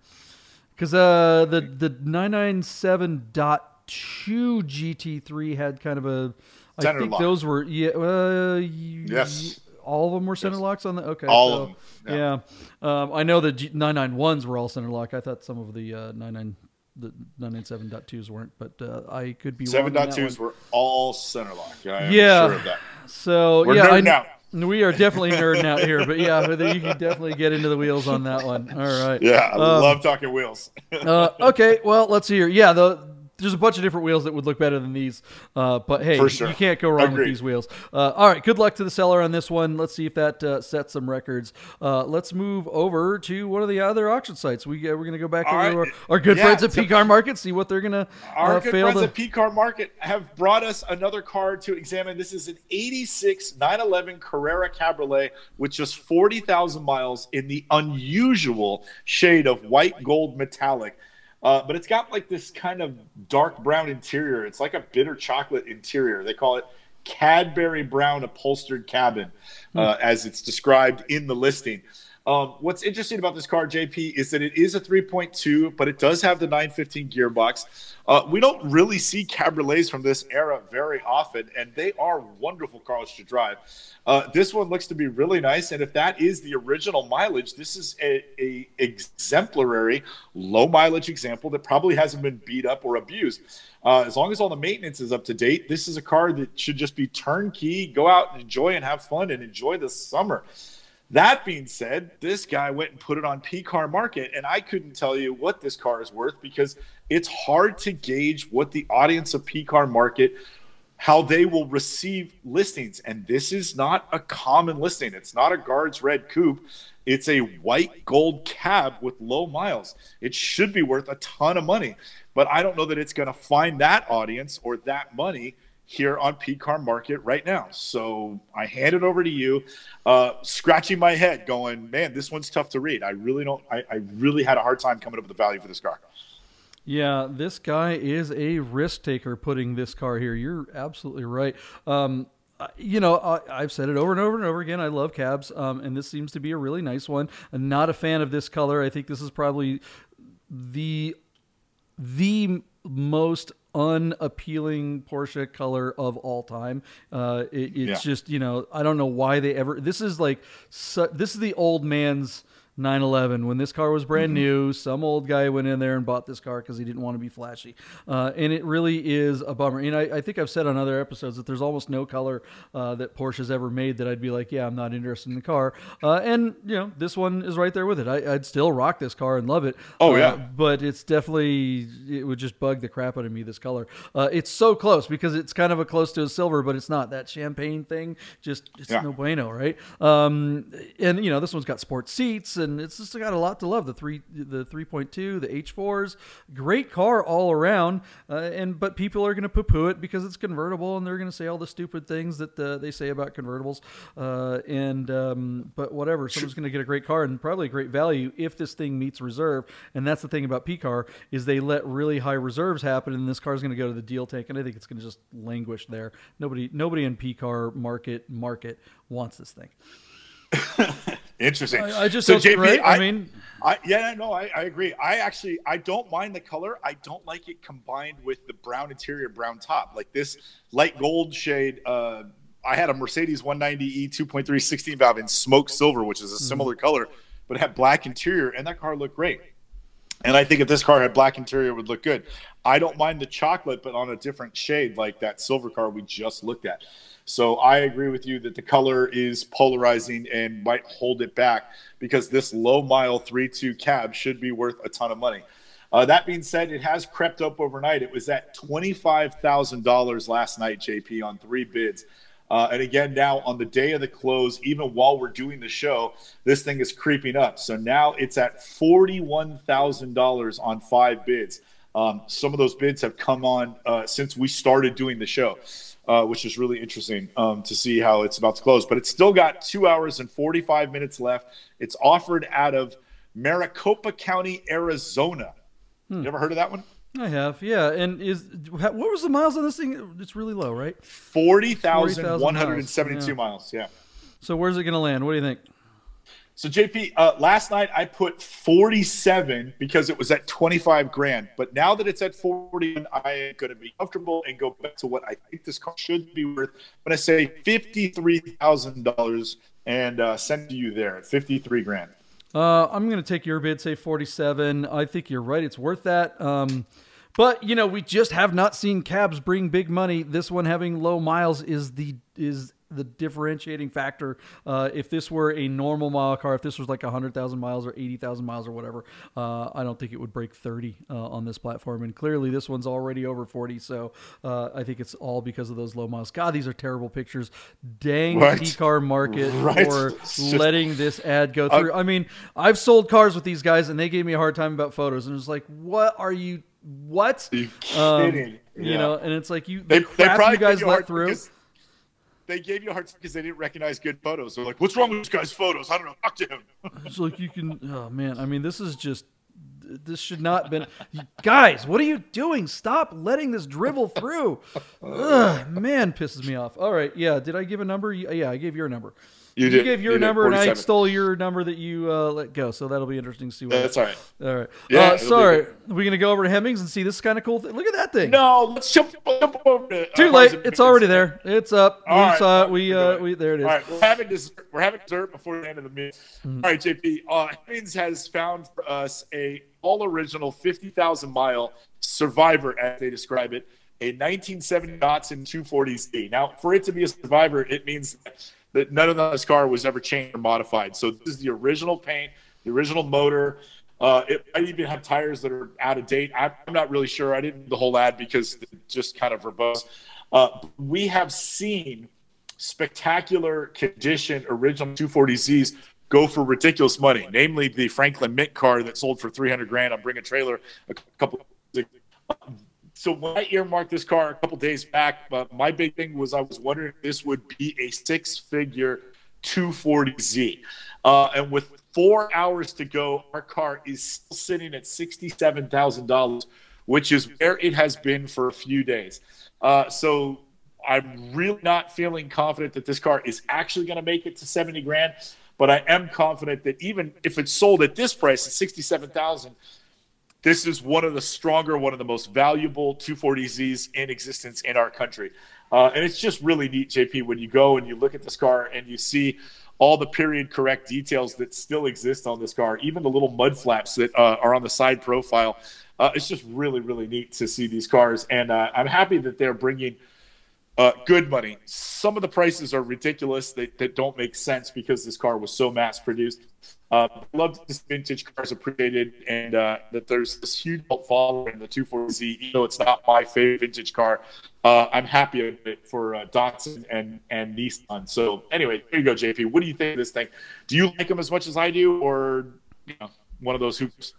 Cuz uh the the 997.2 GT3 had kind of a Center I think lock. those were yeah. Uh, Yes. all of them were center Yes. locks on the. Okay, All so, of them, yeah. Yeah, Um, I know the G- 991s were all center lock. I thought some of the uh, 99 the 997.2s weren't, but uh, I could be Seven wrong twos were all center lock. Yeah. sure of that. So We're yeah, I, out. We are definitely nerding out here. But yeah, you can definitely get into the wheels on that one. All right. Yeah, I Um, love talking wheels. uh, okay, well, let's hear. Yeah, the, there's a bunch of different wheels that would look better than these, uh, but hey, sure. you can't go wrong with these wheels. Uh, all right, good luck to the seller on this one. Let's see if that uh, sets some records. Uh, let's move over to one of the other auction sites. We uh, we're gonna go back All to right. our, our good Yeah, friends at P Car Market, see what they're gonna Our uh, good fail friends to. at P Car Market have brought us another car to examine. This is an 86 911 Carrera Cabriolet with just 40,000 miles in the unusual shade of white gold metallic. Uh, but it's got like this kind of dark brown interior. It's like a bitter chocolate interior. They call it Cadbury brown upholstered cabin, uh, as it's described in the listing. Um, what's interesting about this car, JP, is that it is a 3.2, but it does have the 915 gearbox. Uh, we don't really see cabriolets from this era very often, and they are wonderful cars to drive. Uh, this one looks to be really nice, and if that is the original mileage, this is a, a exemplary low mileage example that probably hasn't been beat up or abused. Uh, as long as all the maintenance is up to date, this is a car that should just be turnkey. Go out and enjoy and have fun and enjoy the summer. That being said, this guy went and put it on P Car Market, and I couldn't tell you what this car is worth because it's hard to gauge what the audience of P Car Market how they will receive listings. And this is not a common listing. It's not a guard's red coupe. It's a white gold cab with low miles. It should be worth a ton of money, but I don't know that it's going to find that audience or that money here on P Car Market right now. So I hand it over to you, uh, scratching my head, going, man, this one's tough to read. I really don't. I, I really had a hard time coming up with the value for this car. Yeah, this guy is a risk taker putting this car here. You're absolutely right. Um, you know, I, I've said it over and over and over again. I love cabs, um, and this seems to be a really nice one. I'm not a fan of this color. I think this is probably the the most unappealing Porsche color of all time. Uh, it, it's Yeah. just you know I don't know why they ever. This is like su- this is the old man's 911 when this car was brand new some old guy went in there and bought this car because he didn't want to be flashy. Uh, and it really is a bummer. And I, I think i've said on other episodes that there's almost no color uh, that porsche's ever made that i'd be like yeah i'm not interested in the car. Uh, and you know this one is right there with it. I, i'd still rock this car and love it. Oh, Uh, yeah. but it's definitely it would just bug the crap out of me this color. Uh, it's so close because it's kind of a close to a silver but it's not. That champagne thing just it's Yeah. no bueno right? Um, and you know this one's got sport seats and it's just got a lot to love. The three the 3.2 the h4s great car all around. Uh, and but people are going to poo-poo it because it's convertible and they're going to say all the stupid things that uh, they say about convertibles. Uh, and um, but whatever someone's going to get a great car and probably a great value if this thing meets reserve. And that's the thing about p-car is they let really high reserves happen and this car is going to go to the deal tank and i think it's going to just languish there. Nobody nobody in p-car market market wants this thing Interesting. I, I just so JP, right? I, I mean, I yeah, no, I, I agree. I actually I don't mind the color. I don't like it combined with the brown interior, brown top. Like this light gold shade. Uh, I had a Mercedes 190e 2.3 16 valve in smoke silver, which is a similar color, but it had black interior, and that car looked great. And I think if this car had black interior, it would look good. I don't mind the chocolate, but on a different shade, like that silver car we just looked at. So I agree with you that the color is polarizing and might hold it back because this low mile 3 2 cab should be worth a ton of money. Uh, that being said, it has crept up overnight. It was at $25,000 last night, JP, on three bids. Uh, and again, now on the day of the close, even while we're doing the show, this thing is creeping up. So now it's at $41,000 on five bids. Um, some of those bids have come on uh, since we started doing the show, uh, which is really interesting um, to see how it's about to close. But it's still got two hours and 45 minutes left. It's offered out of Maricopa County, Arizona. You ever heard of that one? I have, yeah. And is what was the miles on this thing? It's really low, right? 40,172 miles, yeah. miles. Yeah. So where's it going to land? What do you think? So JP, uh, last night I put 47 because it was at 25 grand. But now that it's at 40, I am going to be comfortable and go back to what I think this car should be worth. When to say $53,000 and uh, send you there at 53 grand. Uh, I'm going to take your bid, say 47. I think you're right. It's worth that. Um, but you know, we just have not seen cabs bring big money. This one having low miles is the is the differentiating factor. Uh, if this were a normal mile car, if this was like 100,000 miles or 80,000 miles or whatever, uh, I don't think it would break 30 uh, on this platform. And clearly, this one's already over 40. So uh, I think it's all because of those low miles. God, these are terrible pictures. Dang Right. the car market Right. for just- letting this ad go through. I mean, I've sold cars with these guys, and they gave me a hard time about photos. And it's like, what are you? What? Are you Um, kidding? You Yeah. know, and it's like you They, the they crap probably you guys you let through. because They gave you a hard time because they didn't recognize good photos. They're like, "What's wrong with this guy's photos? I don't know. Talk to him." It's like you can. Oh man, I mean, this is just. This should not been. Guys, what are you doing? Stop letting this drivel through. Ugh, man, pisses me off. All right, yeah. Did I give a number? Yeah, I gave your number. You did. gave your You number, and I stole your number that you uh, let go. So that'll be interesting to see. What That's all right. All right. Yeah, uh, sorry. good. Are we gonna go over to Hemmings and see this kind of cool thing? Look at that thing. No, let's jump, jump over to. uh, Too Mars late. It's already there. It's up. All we right. saw it. We We're uh, we there it is. All right, we're having dessert. We're having dessert before the end of the meal. Mm-hmm. All right, JP. Uh, Hemmings has found for us a all original 50,000 mile Survivor, as they describe it, a 1970 Datsun 240Z. Now, for it to be a Survivor, it means that none of this car was ever changed or modified. So this is the original paint, the original motor. Uh, it might even have tires that are out of date. I'm not really sure. I didn't do the whole ad because it's just kind of verbose. Uh, we have seen spectacular condition original 240Zs go for ridiculous money, namely the Franklin Mint car that sold for 300 grand on Bring a Trailer a couple. So when I earmarked this car a couple days back, uh, my big thing was I was wondering if this would be a six-figure 240Z, uh, and with four hours to go, our car is still sitting at sixty-seven thousand dollars, which is where it has been for a few days. Uh, so I'm really not feeling confident that this car is actually going to make it to 70 grand, but I am confident that even if it's sold at this price at 67,000, this is one of the stronger, one of the most valuable 240Zs in existence in our country. Uh, and it's just really neat, JP, when you go and you look at this car and you see all the period correct details that still exist on this car, even the little mud flaps that uh, are on the side profile. Uh, it's just really, really neat to see these cars. And uh, I'm happy that they're bringing uh, good money. Some of the prices are ridiculous that, that don't make sense because this car was so mass produced. Uh, love this vintage cars appreciated and uh, that there's this huge following in the 240Z, even though it's not my favorite vintage car. Uh, I'm happy it for uh, Datsun and, and Nissan. So anyway, there you go, JP. What do you think of this thing? Do you like them as much as I do or you know, one of those hoops?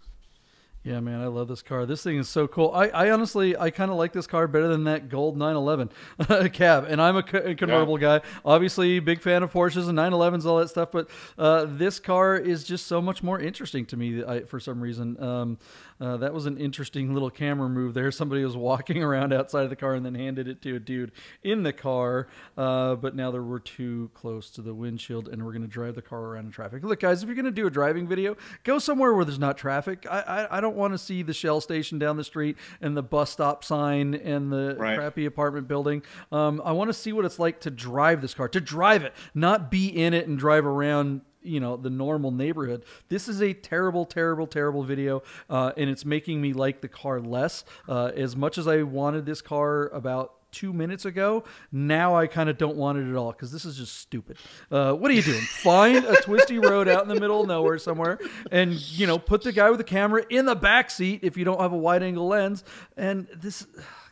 Yeah, man, I love this car. This thing is so cool. I, I honestly, I kind of like this car better than that gold 911 cab. And I'm a co- convertible guy. Obviously, big fan of Porsches and 911s, all that stuff. But uh, this car is just so much more interesting to me I, for some reason. Um, uh, that was an interesting little camera move there. Somebody was walking around outside of the car and then handed it to a dude in the car. Uh, but now there were too close to the windshield, and we're going to drive the car around in traffic. Look, guys, if you're going to do a driving video, go somewhere where there's not traffic. I, I, I don't want to see the Shell station down the street and the bus stop sign and the Right. crappy apartment building. Um, I want to see what it's like to drive this car, to drive it, not be in it and drive around you know the normal neighborhood. This is a terrible terrible terrible video uh, and it's making me like the car less. Uh, as much as i wanted this car about two minutes ago now i kind of don't want it at all because this is just stupid. Uh, what are you doing? Find a twisty road out in the middle of nowhere somewhere and you know put the guy with the camera in the back seat if you don't have a wide angle lens and this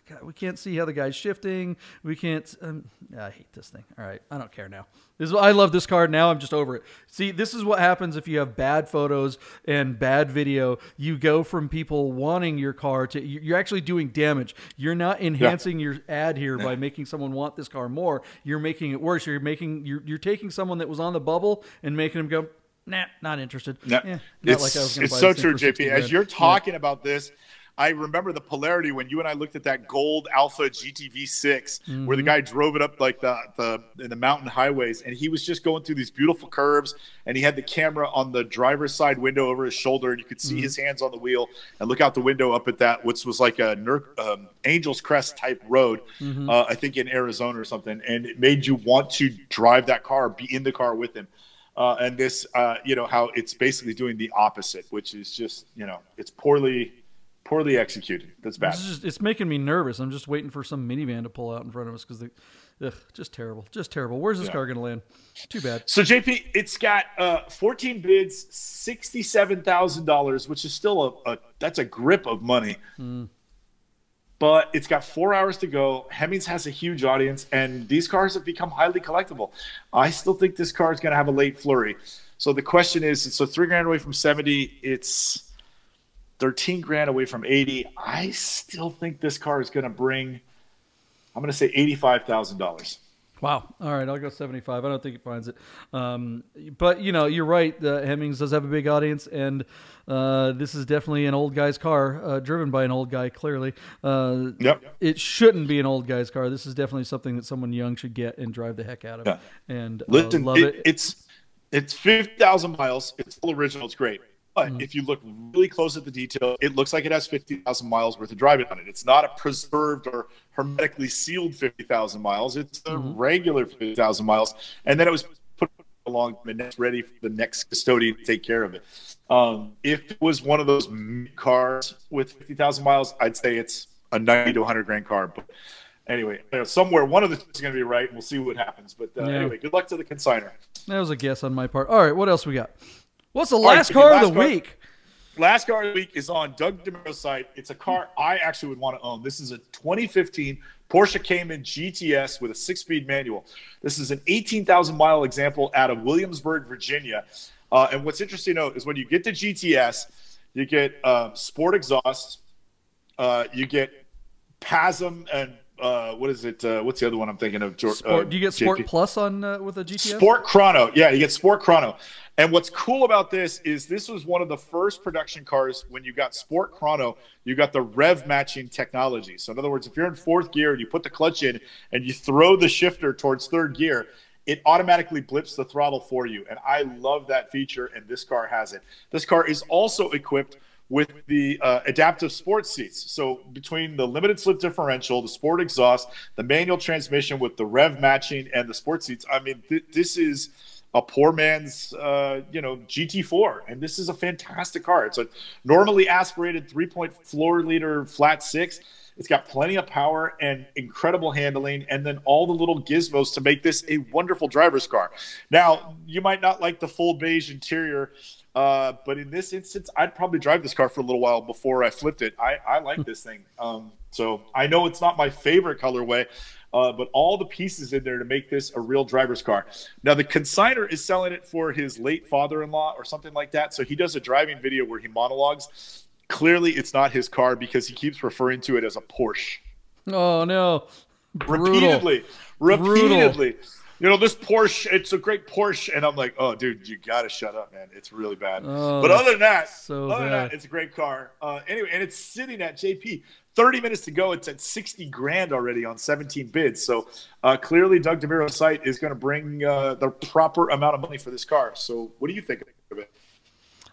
God, we can't see how the guy's shifting. We can't. Um, I hate this thing. All right, I don't care now. This is, I love this card. Now I'm just over it. See, this is what happens if you have bad photos and bad video. You go from people wanting your car to you- you're actually doing damage. You're not enhancing your ad here by making someone want this car more. You're making it worse. You're making you're, you're taking someone that was on the bubble and making them go. Nah, not interested. No, Eh, not it's, like I was it's so true, JP. As you're Yeah. talking about this, I remember the polarity when you and I looked at that gold Alfa GTV 6 Mm-hmm. where the guy drove it up like the the in the mountain highways, and he was just going through these beautiful curves, and he had the camera on the driver's side window over his shoulder, and you could see Mm-hmm. his hands on the wheel, and look out the window up at that, which was like a um, Angel's Crest type road, Mm-hmm. uh, I think in Arizona or something, and it made you want to drive that car, be in the car with him. Uh, and this, uh, you know, how it's basically doing the opposite, which is just, you know, it's poorly, poorly executed. That's bad. It's just it's making me nervous. I'm just waiting for some minivan to pull out in front of us because the, ugh, just terrible, just terrible. Where's this Yeah. car going to land? Too bad. So JP, it's got uh, 14 bids, sixty-seven thousand dollars, which is still a, a that's a grip of money. But it's got four hours to go. Hemmings has a huge audience, and these cars have become highly collectible. I still think this car is going to have a late flurry. So the question is, so three grand away from 70, it's 13 grand away from 80. I still think this car is going to bring, I'm going to say $85,000. Wow. All right, I'll go 75. I don't think it finds it. Um, but you know, you're right. The Hemmings does have a big audience, and uh, this is definitely an old guy's car, uh, driven by an old guy. Clearly, uh, Yep. it shouldn't be an old guy's car. This is definitely something that someone young should get and drive the heck out of. Yeah. And uh, Listen, love it, it. it's it's fifty thousand miles. It's all original. It's great. But Mm-hmm. if you look really close at the detail, it looks like it has fifty thousand miles worth of driving on it. It's not a preserved or hermetically sealed fifty thousand miles. It's a Mm-hmm. regular fifty thousand miles, and then it was put along and it's ready for the next custodian to take care of it. Um, if it was one of those cars with fifty thousand miles, I'd say it's a ninety to hundred grand car. But anyway, somewhere one of the two is going to be right, and we'll see what happens. But uh, Yeah. anyway, good luck to the consigner. That was a guess on my part. All right, what else we got? What's the last Jimmy, car of the car- week? Last car of the week is on Doug DeMuro's site. It's a car I actually would want to own. This is a 2015 Porsche Cayman GTS with a six-speed manual. This is an 18,000 mile example out of Williamsburg, Virginia. Uh, and what's interesting to note is when you get the GTS, you get uh, sport exhaust, uh, you get PASM, and uh, what is it? Uh, what's the other one I'm thinking of? George, Sport, uh, do you get Sport JP? Plus on uh, with a GTS? Sport Chrono. Yeah, you get Sport Chrono. And what's cool about this is this was one of the first production cars when you got Sport Chrono, you got the rev matching technology. So in other words, if you're in fourth gear and you put the clutch in and you throw the shifter towards third gear, it automatically blips the throttle for you. And I love that feature, and this car has it. This car is also equipped with the uh, adaptive sports seats. So between the limited slip differential, the sport exhaust, the manual transmission with the rev matching, and the sports seats, I mean, th- this is a poor man's, uh, you know, GT4, and this is a fantastic car. It's a normally aspirated three-point floor liter flat six. It's got plenty of power and incredible handling, and then all the little gizmos to make this a wonderful driver's car. Now, you might not like the full beige interior, uh, but in this instance, I'd probably drive this car for a little while before I flipped it. I, I like this thing. Um, so I know it's not my favorite colorway, uh, but all the pieces in there to make this a real driver's car. Now, the consigner is selling it for his late father in law or something like that. So he does a driving video where he monologues. Clearly, it's not his car because he keeps referring to it as a Porsche Oh no! Brutal. repeatedly, Brutal. You know, this Porsche, it's a great Porsche. And I'm like, oh, dude, you got to shut up, man. It's really bad. Oh, but other than that, so other than that, it's a great car. Uh, anyway, and it's sitting at JP. 30 minutes to go. It's at 60 grand already on 17 bids. So uh, clearly, Doug DeMuro's site is going to bring uh, the proper amount of money for this car. So what do you think of it?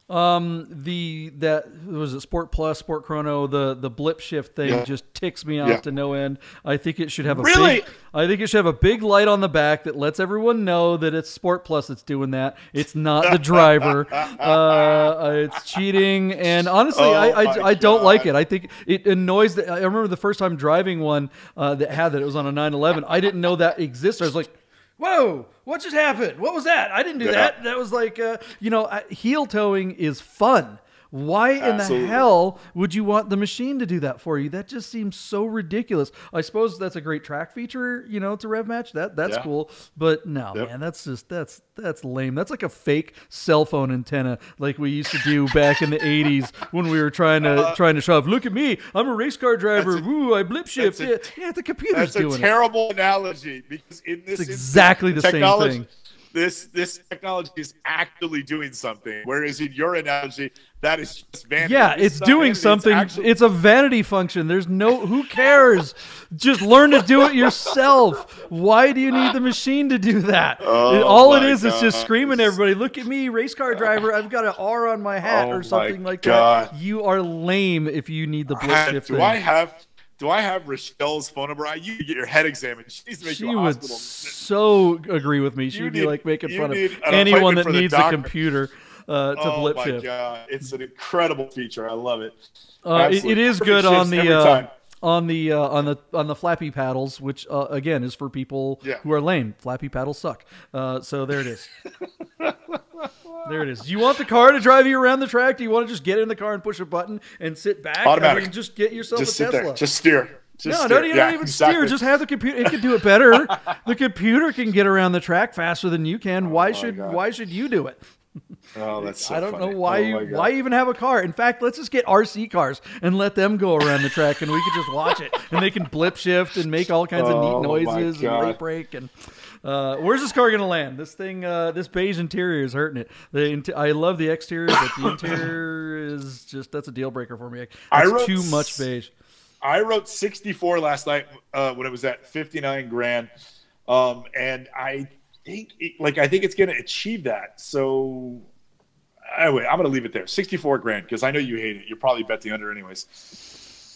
Um, the that was it. Sport Plus, Sport Chrono, the the blip shift thing Yeah. just ticks me off Yeah. to no end. I think it should have a Really? big. I think it should have a big light on the back that lets everyone know that it's Sport Plus that's doing that. It's not the driver. uh, it's cheating, and honestly, Oh I I, I don't like it. I think it annoys. The, I remember the first time driving one uh, that had that. It was on a 911. I didn't know that existed. I was like. Whoa! What just happened? What was that? I didn't do Yeah. that. That was like, uh, you know, I- heel toeing is fun. Why in Absolutely. the hell would you want the machine to do that for you? That just seems so ridiculous. I suppose that's a great track feature, you know, to rev match. That that's Yeah. cool. But no, Yep. man, that's just that's that's lame. That's like a fake cell phone antenna, like we used to do back in the '80s when we were trying to trying to shove. Look at me, I'm a race car driver. Uh, a- Woo, I blip shift. a- yeah, yeah, the computer's That's a doing it. terrible analogy because in this It's instance, exactly the same thing. This this technology is actually doing something. Whereas in your analogy, that is just vanity. Yeah, This it's doing vanity, it's something. actually- It's a vanity function. There's no who cares. Just learn to do it yourself. Why do you need the machine to do that? Oh All it is my is just screaming at everybody, "Look at me, race car driver! I've got an R on my hat Oh or something like God. that." You are lame if you need the blip shift. do thing. I have do I have Rochelle's phone number? I you need get your head examined. She needs to make She you a would hospital. so agree with me. She'd You be like making fun of an anyone that needs a computer uh, to oh blip my shift. god, it's an incredible feature. I love it. Uh, it, it is good on the uh, on the uh, on the on the flappy paddles, which uh, again is for people Yeah. who are lame. Flappy paddles suck. Uh, so there it is. there it is. Do you want the car to drive you around the track? Do you want to just get in the car and push a button and sit back? I Automatic. mean, just get yourself Just a sit Tesla. there. Just steer. Just no, steer. don't even, yeah, don't even exactly. steer. Just have the computer. It can do it better. the computer can get around the track faster than you can. Why oh should God. why should you do it? Oh, that's so I don't funny. know why Oh you why even have a car. In fact, let's just get RC cars and let them go around the track, and we could just watch it, and they can blip shift and make all kinds of Oh, neat noises and late brake. And uh, where's this car gonna land? This thing, uh, this beige interior is hurting it. The int- I love the exterior, but the interior is just that's a deal breaker for me. That's I wrote too much beige. I wrote 64 last night uh, when it was at 59 grand, um, and I think it, like I think it's going to achieve that. So anyway, I'm going to leave it there, 64 grand, because I know you hate it. You're probably bet the under anyways.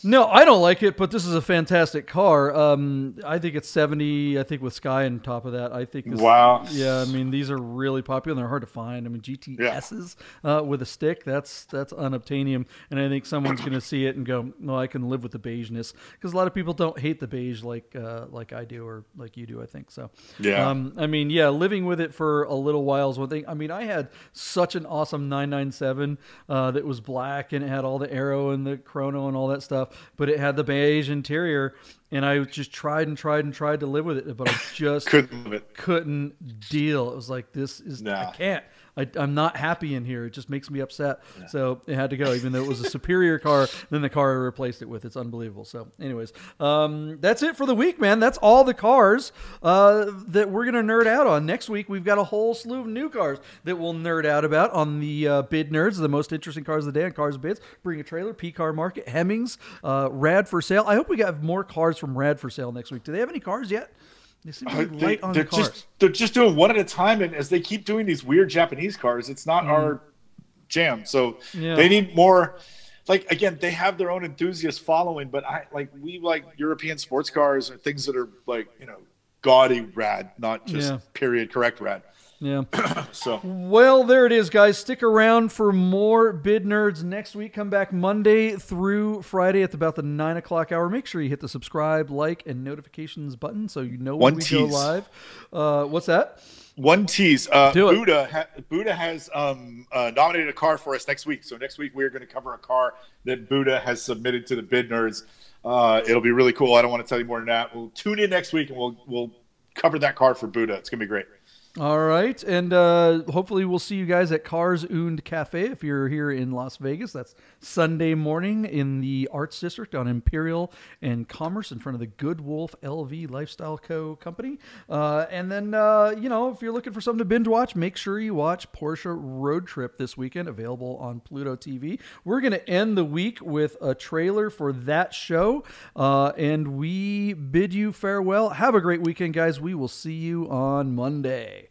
No, I don't like it, but this is a fantastic car. Um, I think it's 70. I think with Sky on top of that, I think. This, Wow. Yeah, I mean these are really popular. and They're hard to find. I mean GTSs uh, with a stick, that's that's unobtainium, and I think someone's going to see it and go, "No, I can live with the beigeness," because a lot of people don't hate the beige like uh, like I do or like you do. I think so. Yeah. Um, I mean, yeah, living with it for a little while is one thing. I mean, I had such an awesome 997 uh, that was black and it had all the aero and the chrono and all that stuff, but it had the beige interior. And I just tried and tried and tried to live with it, but I just Couldn't couldn't deal. It was like this is I can't. I, I'm not happy in here. It just makes me upset. So it had to go, even though it was a superior car than the car I replaced it with. It's unbelievable. So, anyways, um, that's it for the week, man. That's all the cars uh, that we're gonna nerd out on. Next week, we've got a whole slew of new cars that we'll nerd out about on the uh, Bid Nerds, the most interesting cars of the day on Cars Bids. Bring a trailer, P Car Market, Hemmings, uh, Rad for sale. I hope we got more cars from Rad for sale next week. Do they have any cars yet? They seem to Uh, be they, light on they're the cars. just they're just doing one at a time, and as they keep doing these weird Japanese cars, it's not our jam. So. Yeah. they need more. Like again, they have their own enthusiast following, but I like we like European sports cars or things that are like you know gaudy rad, not just Yeah. period correct rad. Yeah. So Well, there it is, guys. Stick around for more Bid Nerds next week. Come back Monday through Friday at about the nine o'clock hour. Make sure you hit the subscribe, like, and notifications button so you know when One we go tease. live. Uh, what's that? one tease, uh, Do it. Buddha ha- Buddha has um, uh, nominated a car for us next week. So next week we're going to cover a car that Buddha has submitted to the Bid Nerds. Uh, it'll be really cool. I don't want to tell you more than that. We'll tune in next week and we'll we'll cover that car for Buddha. It's going to be great. All right, and uh, hopefully we'll see you guys at Cars und Cafe if you're here in Las Vegas. That's Sunday morning in the Arts District on Imperial and Commerce in front of the Good Wolf LV Lifestyle Co. company. Uh, and then uh, you know if you're looking for something to binge watch, make sure you watch Porsche Road Trip this weekend, available on Pluto TV. We're gonna end the week with a trailer for that show, uh, and we bid you farewell. Have a great weekend, guys. We will see you on Monday.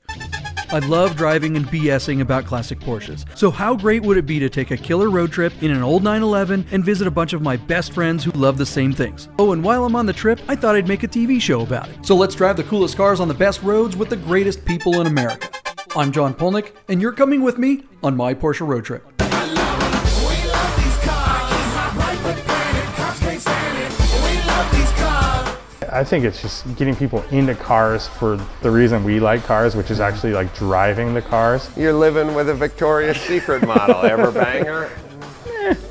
I love driving and BSing about classic Porsches. So, how great would it be to take a killer road trip in an old 911 and visit a bunch of my best friends who love the same things? Oh, and while I'm on the trip, I thought I'd make a TV show about it. So, let's drive the coolest cars on the best roads with the greatest people in America. I'm John Polnick, and you're coming with me on my Porsche road trip. I think it's just getting people into cars for the reason we like cars, which is actually like driving the cars. You're living with a Victoria's Secret model. Ever bang her?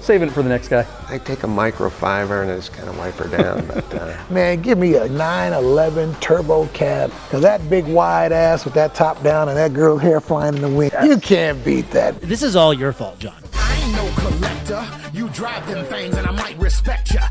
Saving it for the next guy. I take a microfiber and I just kind of wipe her down. But uh, Man, give me a 911 turbo cab. Cause that big wide ass with that top down and that girl's hair flying in the wind. You can't beat that. This is all your fault, John. I ain't no collector. You drive them things and I might respect ya.